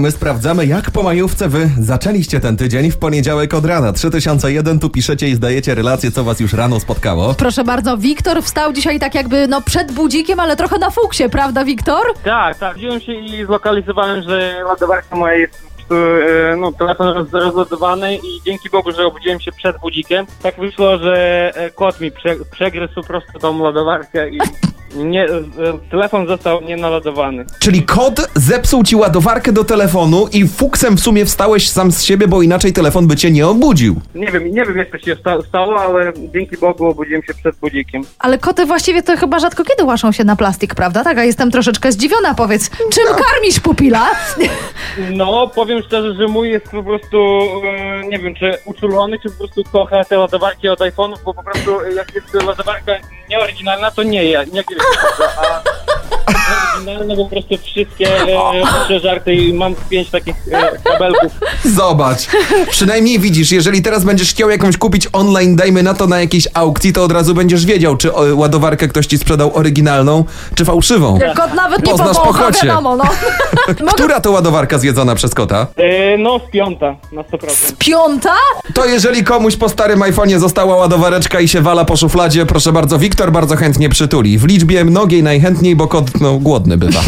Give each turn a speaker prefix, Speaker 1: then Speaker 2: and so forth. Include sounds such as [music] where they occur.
Speaker 1: My sprawdzamy, jak po majówce wy zaczęliście ten tydzień w poniedziałek od rana. 3001 tu piszecie i zdajecie relację, co was już rano spotkało.
Speaker 2: Proszę bardzo, Wiktor wstał dzisiaj tak jakby no przed budzikiem, ale trochę na fuksie, prawda Wiktor?
Speaker 3: Tak, tak. Wziąłem się i zlokalizowałem, że ładowarka moja jest po prostu, e, no, telefon roz, rozładowany i dzięki Bogu, że obudziłem się przed budzikiem. Tak wyszło, że e, kot mi prze, przegryzł po prostu tą ładowarkę i nie, e, telefon został nienaładowany.
Speaker 1: Czyli kod zepsuł ci ładowarkę do telefonu i fuksem w sumie wstałeś sam z siebie, bo inaczej telefon by cię nie obudził.
Speaker 3: Nie wiem, nie wiem jak to się sta, stało, ale dzięki Bogu obudziłem się przed budzikiem.
Speaker 2: Ale koty właściwie to chyba rzadko kiedy łaszą się na plastik, prawda? Tak, a jestem troszeczkę zdziwiona, powiedz. Czym karmisz pupila?
Speaker 3: No, powiem szczerze, że mój jest po prostu, e, nie wiem, czy uczulony, czy po prostu kocha te ładowarki od iPhone'ów, bo po prostu e, jak jest ładowarka neoriginálna to nie je. Niekde... A oryginalne po prostu wszystkie e, przeżarte i mam pięć takich e, kabelków.
Speaker 1: Zobacz. Przynajmniej widzisz, jeżeli teraz będziesz chciał jakąś kupić online, dajmy na to na jakiejś aukcji, to od razu będziesz wiedział, czy o, ładowarkę ktoś ci sprzedał oryginalną, czy fałszywą.
Speaker 2: Kot nawet nie
Speaker 1: Poznasz po
Speaker 2: wiadomo, no. [laughs]
Speaker 1: Która to ładowarka zjedzona przez kota?
Speaker 3: E, no, z piąta na 100%.
Speaker 2: Piąta?
Speaker 1: To jeżeli komuś po starym iPhone'ie została ładowareczka i się wala po szufladzie, proszę bardzo, Wiktor bardzo chętnie przytuli. W liczbie mnogiej najchętniej, bo kot no, głodny bywa.